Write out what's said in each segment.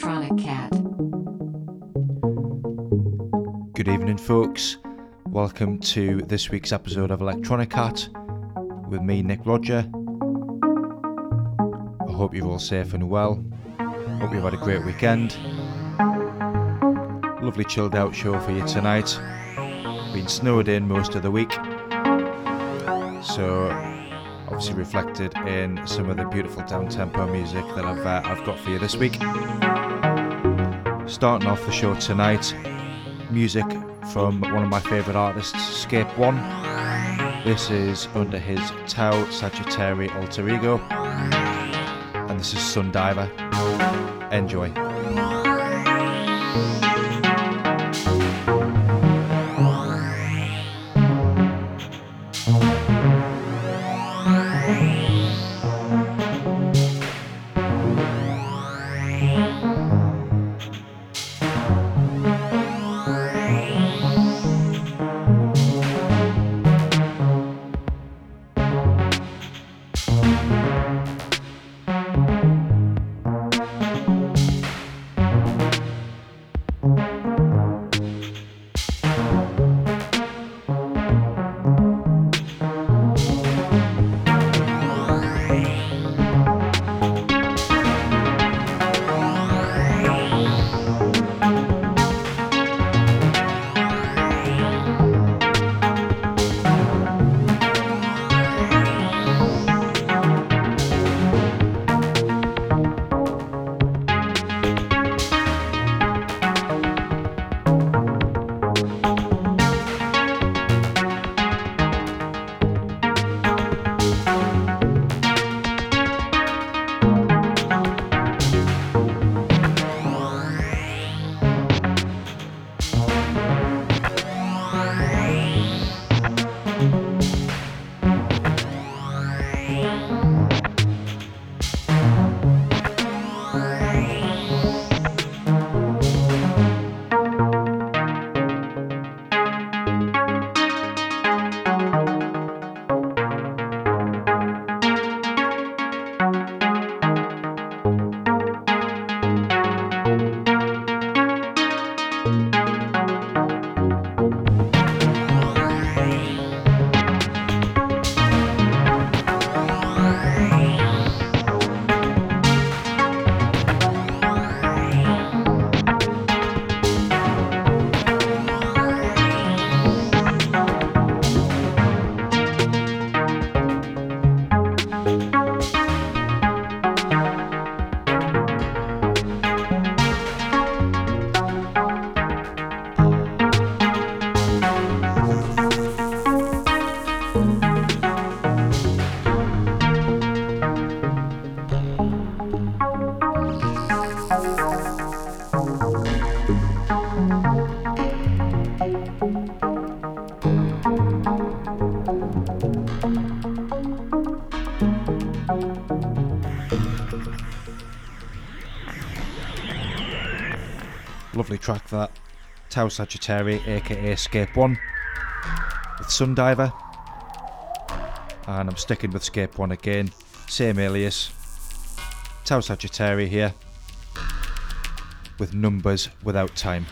Electronic Cat. Good evening, folks. Welcome to this week's episode of Electronic Cat with me, Nick Roger. I hope you're all safe and well. Hope you've had a great weekend. Lovely chilled out show for you tonight. Been snowed in most of the week, so obviously reflected in some of the beautiful down tempo music that I've uh, I've got for you this week. Starting off the show tonight, music from one of my favourite artists, Scape One. This is under his Tau Sagittari alter ego, and this is Sundiver. Enjoy. Tau Sagittari, aka Scape One, with Sundiver. And I'm sticking with Scape One again. Same alias. Tau Sagittari here. With numbers without time.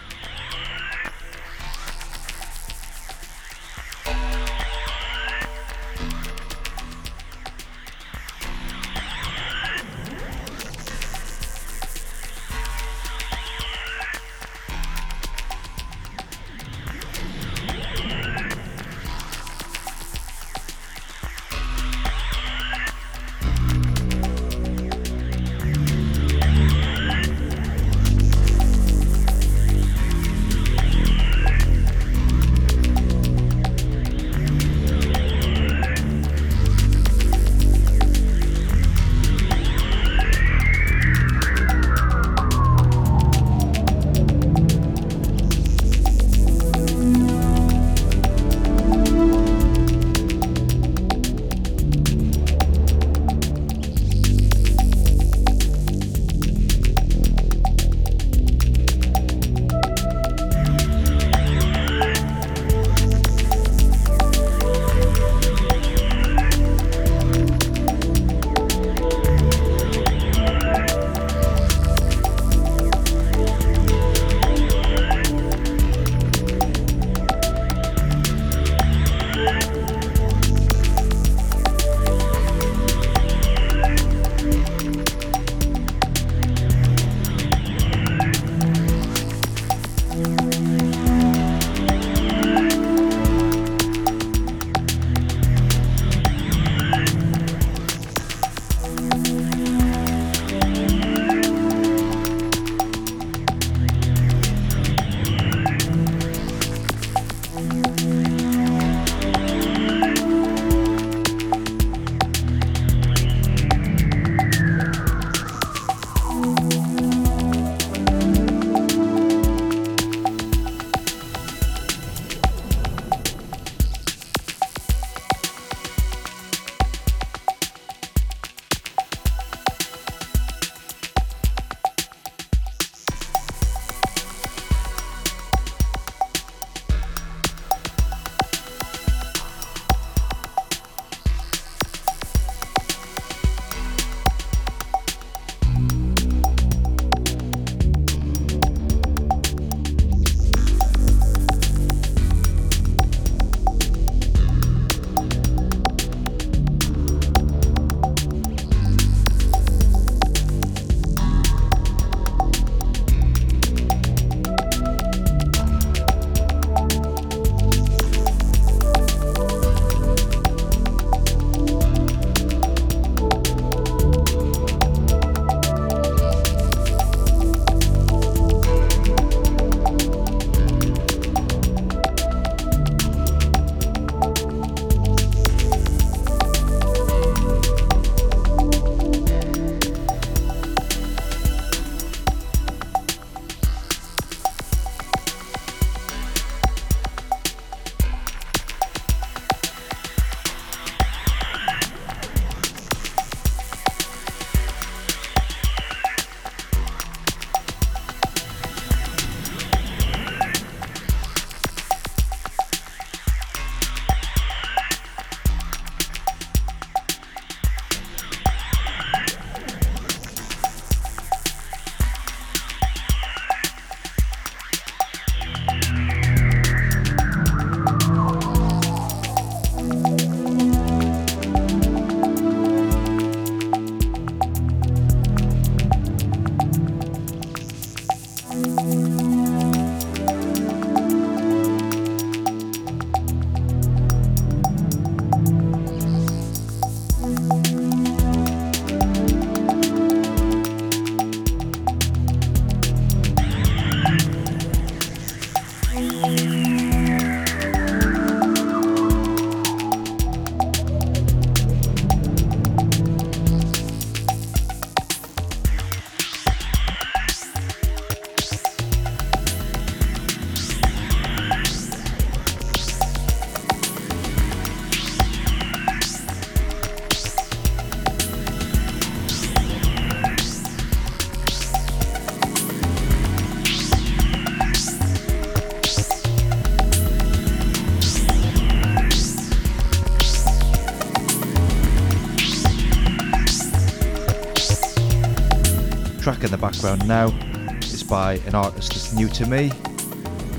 Background now is by an artist that's new to me.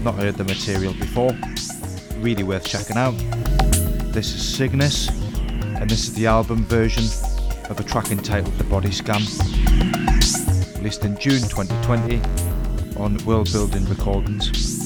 Not heard the material before. Really worth checking out. This is Cygnus, and this is the album version of a track entitled The Body Scan, released in June 2020 on World Building Recordings.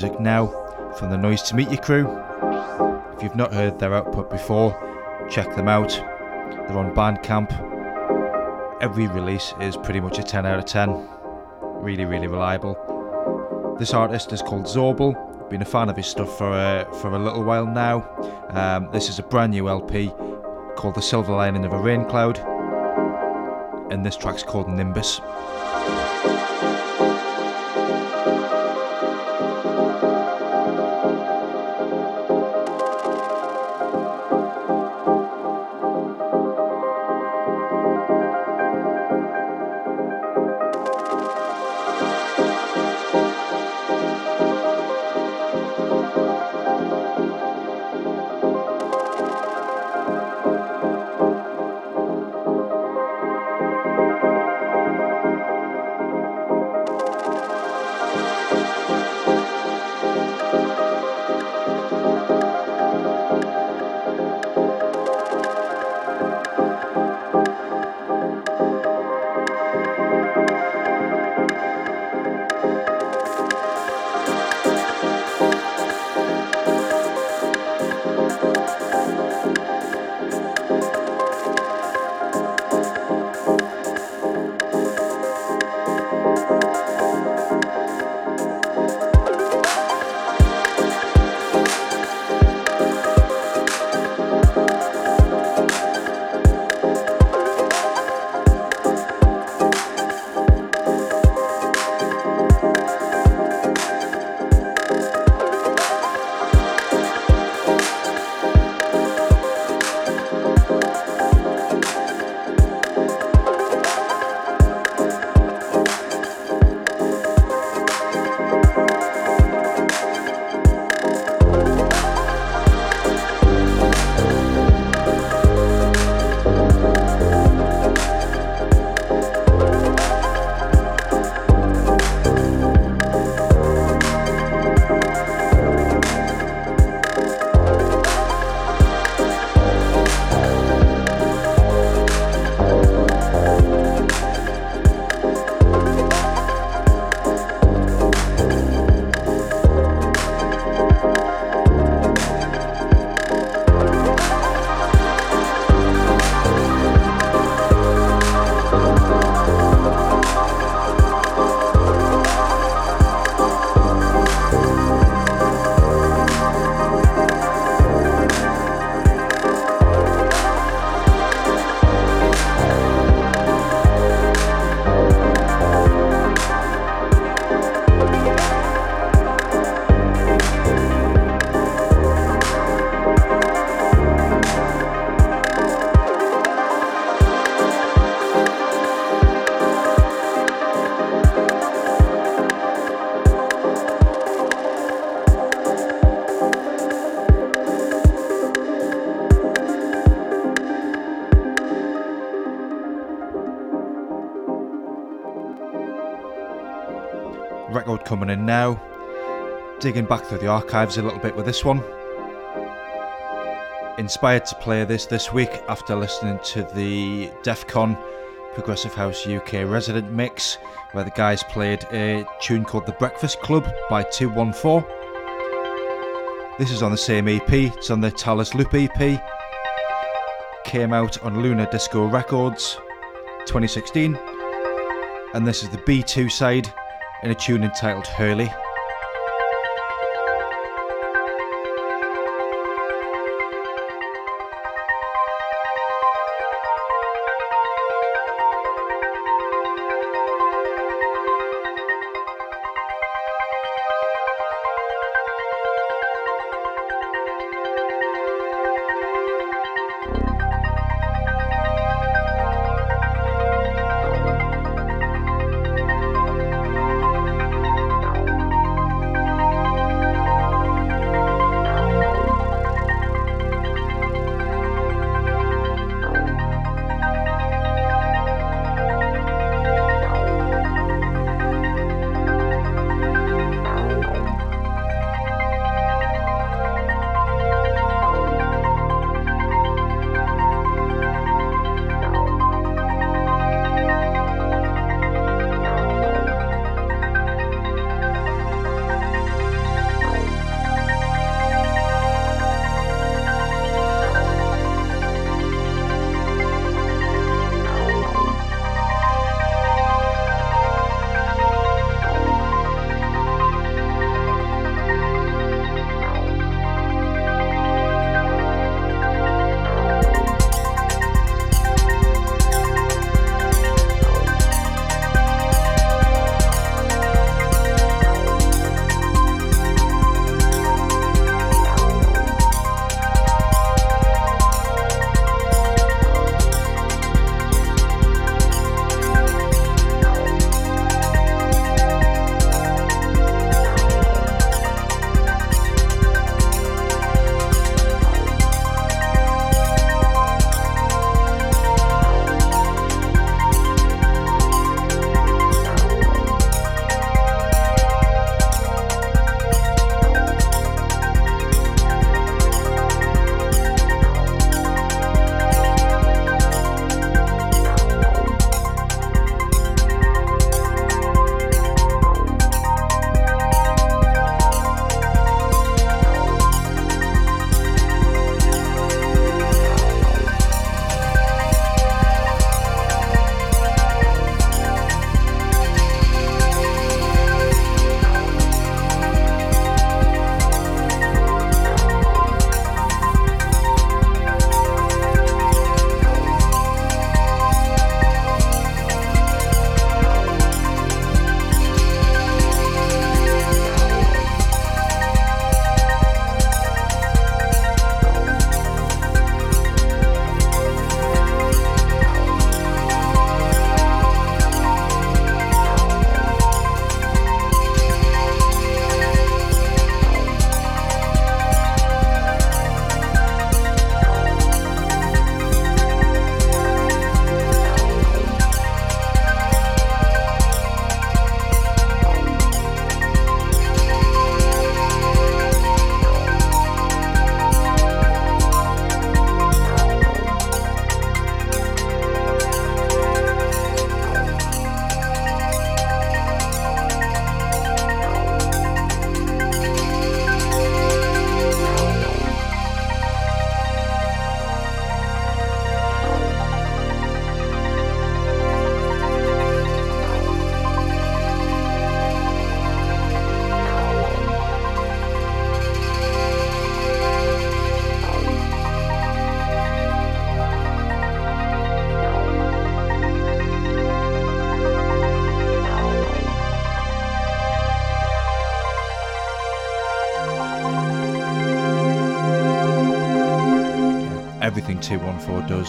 Music now from the Noise to Meet You crew. If you've not heard their output before, check them out. They're on Bandcamp. Every release is pretty much a 10 out of 10. Really, really reliable. This artist is called Zorbal. Been a fan of his stuff for a, for a little while now. Um, this is a brand new LP called The Silver Lining of a Rain Cloud, and this track's called Nimbus. Coming in now. Digging back through the archives a little bit with this one. Inspired to play this this week after listening to the DEF CON Progressive House UK resident mix, where the guys played a tune called The Breakfast Club by 214. This is on the same EP, it's on the Talus Loop EP. Came out on Lunar Disco Records 2016. And this is the B2 side in a tune entitled Hurley.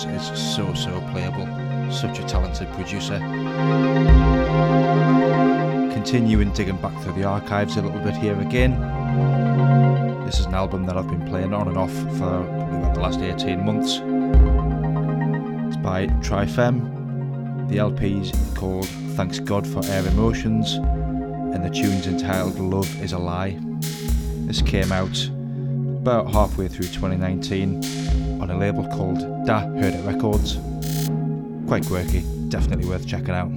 214 does is so, so playable. Such a talented producer. Continuing digging back through the archives a little bit here again. This is an album that I've been playing on and off for about the last 18 months. It's by Trifem. The LP's called Thanks God for Air Emotions. and the tune's entitled Love is a Lie. This came out about halfway through 2019 on a label called Da Heard It Records. Quite quirky, definitely worth checking out.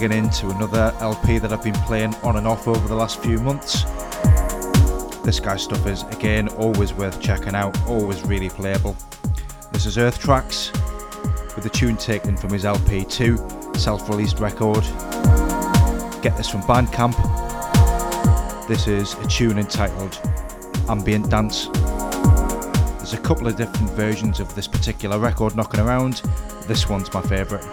Digging into another LP that I've been playing on and off over the last few months. This guy's stuff is, again, always worth checking out, always really playable. This is Earth Trax, with the tune taken from his LP2, self released record. Get this from Bandcamp. This is a tune entitled Ambient Dance. There's a couple of different versions of this particular record knocking around. This one's my favourite.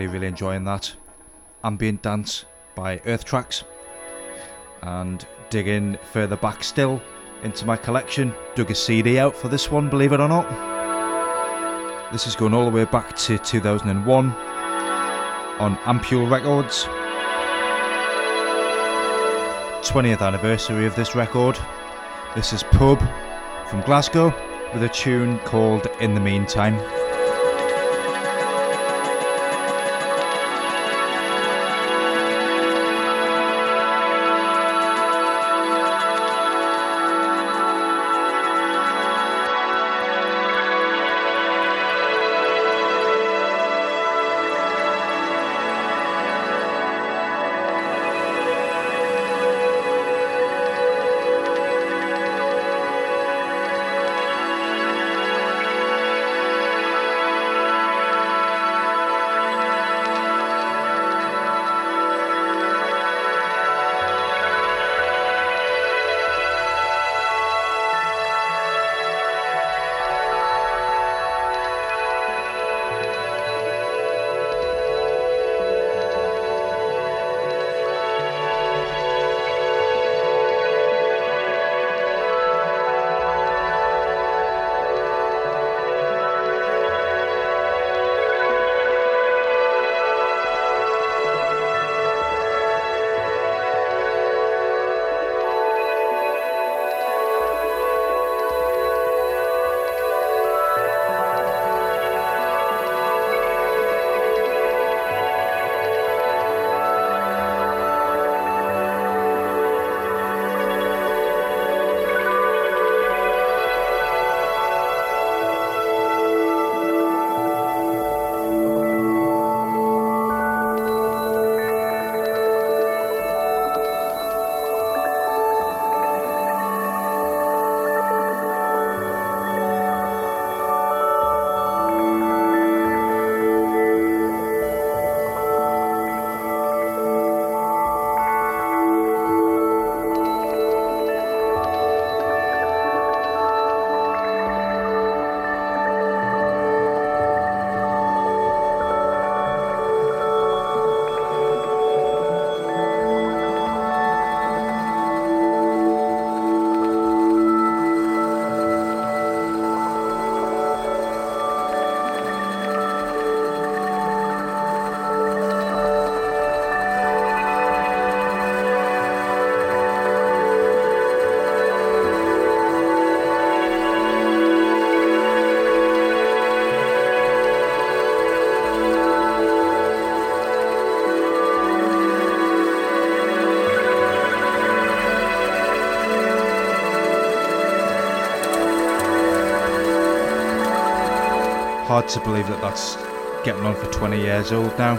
Enjoying that. Ambient Dance by Earth Trax. And digging further back still into my collection, dug a CD out for this one, believe it or not. This is going all the way back to 2001 on Ampoule Records. 20th anniversary of this record. This is Pub from Glasgow with a tune called In the Meantime. Hard to believe that that's getting on for 20 years old now.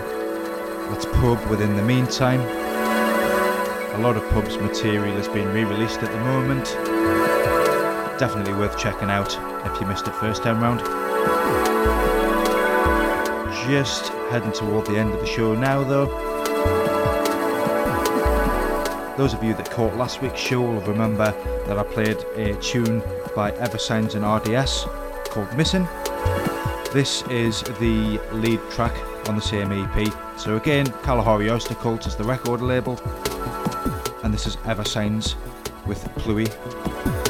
That's Pub within the meantime. A lot of Pub's material has been re released at the moment. Definitely worth checking out if you missed it first time round. Just heading toward the end of the show now though. Those of you that caught last week's show will remember that I played a tune by Eversines and RDS called Missing. This is the lead track on the same EP. So again, Kalahari Oyster Cult is the record label, and this is Eversines with Pluie.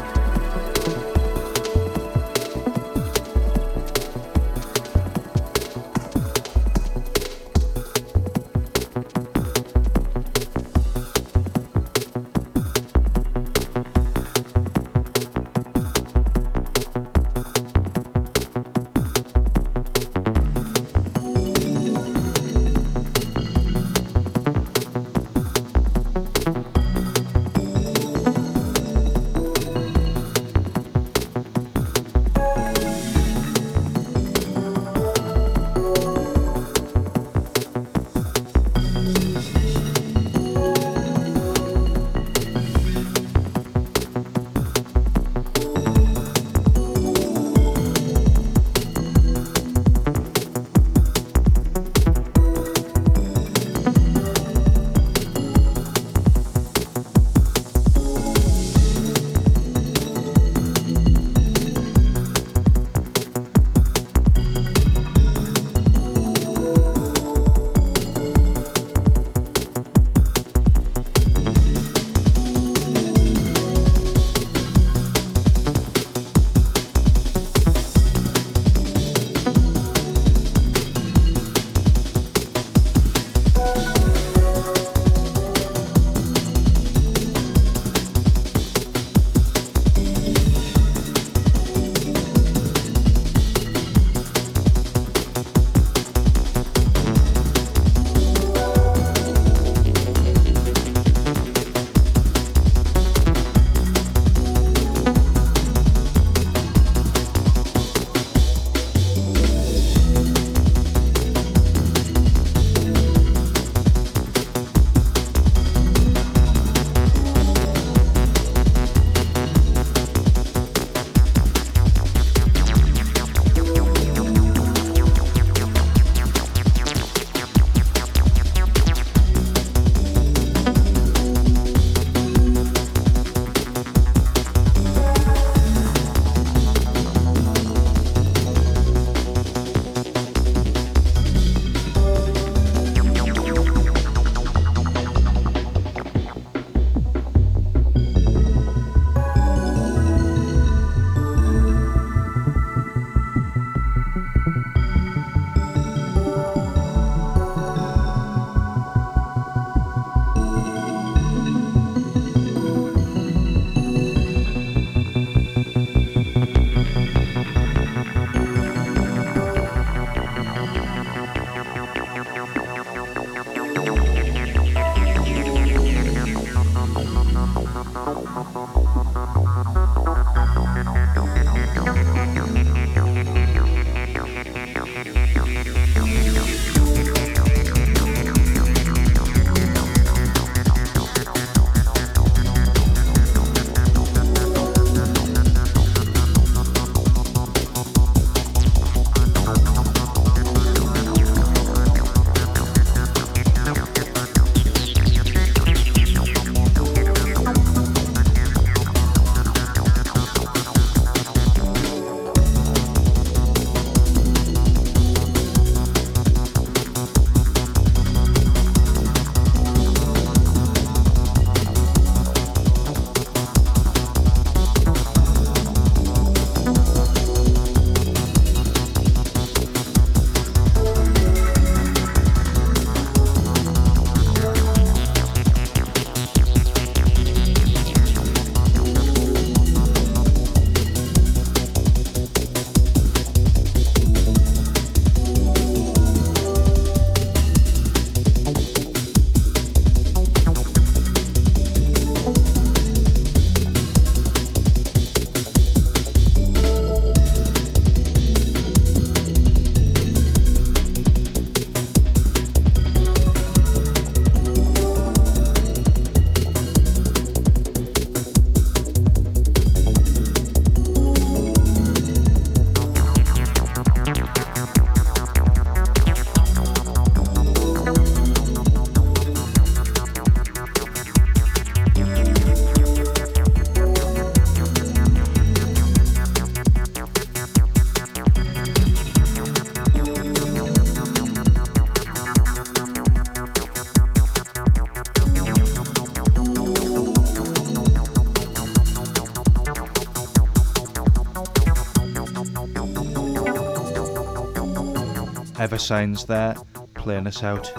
Eversines there, playing us out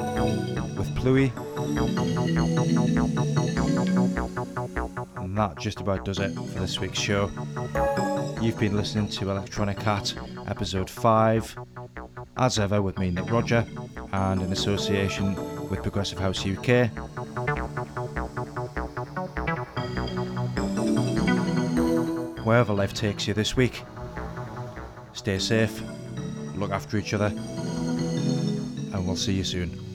with Pluie. And that just about does it for this week's show. You've been listening to Electronic Hat, episode 5, as ever with me, Nick Roger, and in association with Progressive House UK. Wherever life takes you this week, stay safe, look after each other, we'll see you soon.